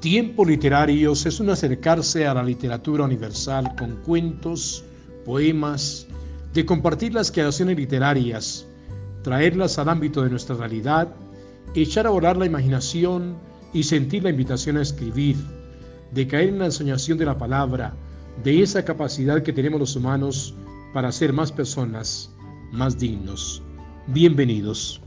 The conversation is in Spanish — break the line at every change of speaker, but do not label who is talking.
Tiempo Literarios es un acercarse a la literatura universal con cuentos, poemas, de compartir las creaciones literarias, traerlas al ámbito de nuestra realidad, echar a volar la imaginación y sentir la invitación a escribir, de caer en la ensoñación de la palabra, de esa capacidad que tenemos los humanos para ser más personas, más dignos. Bienvenidos.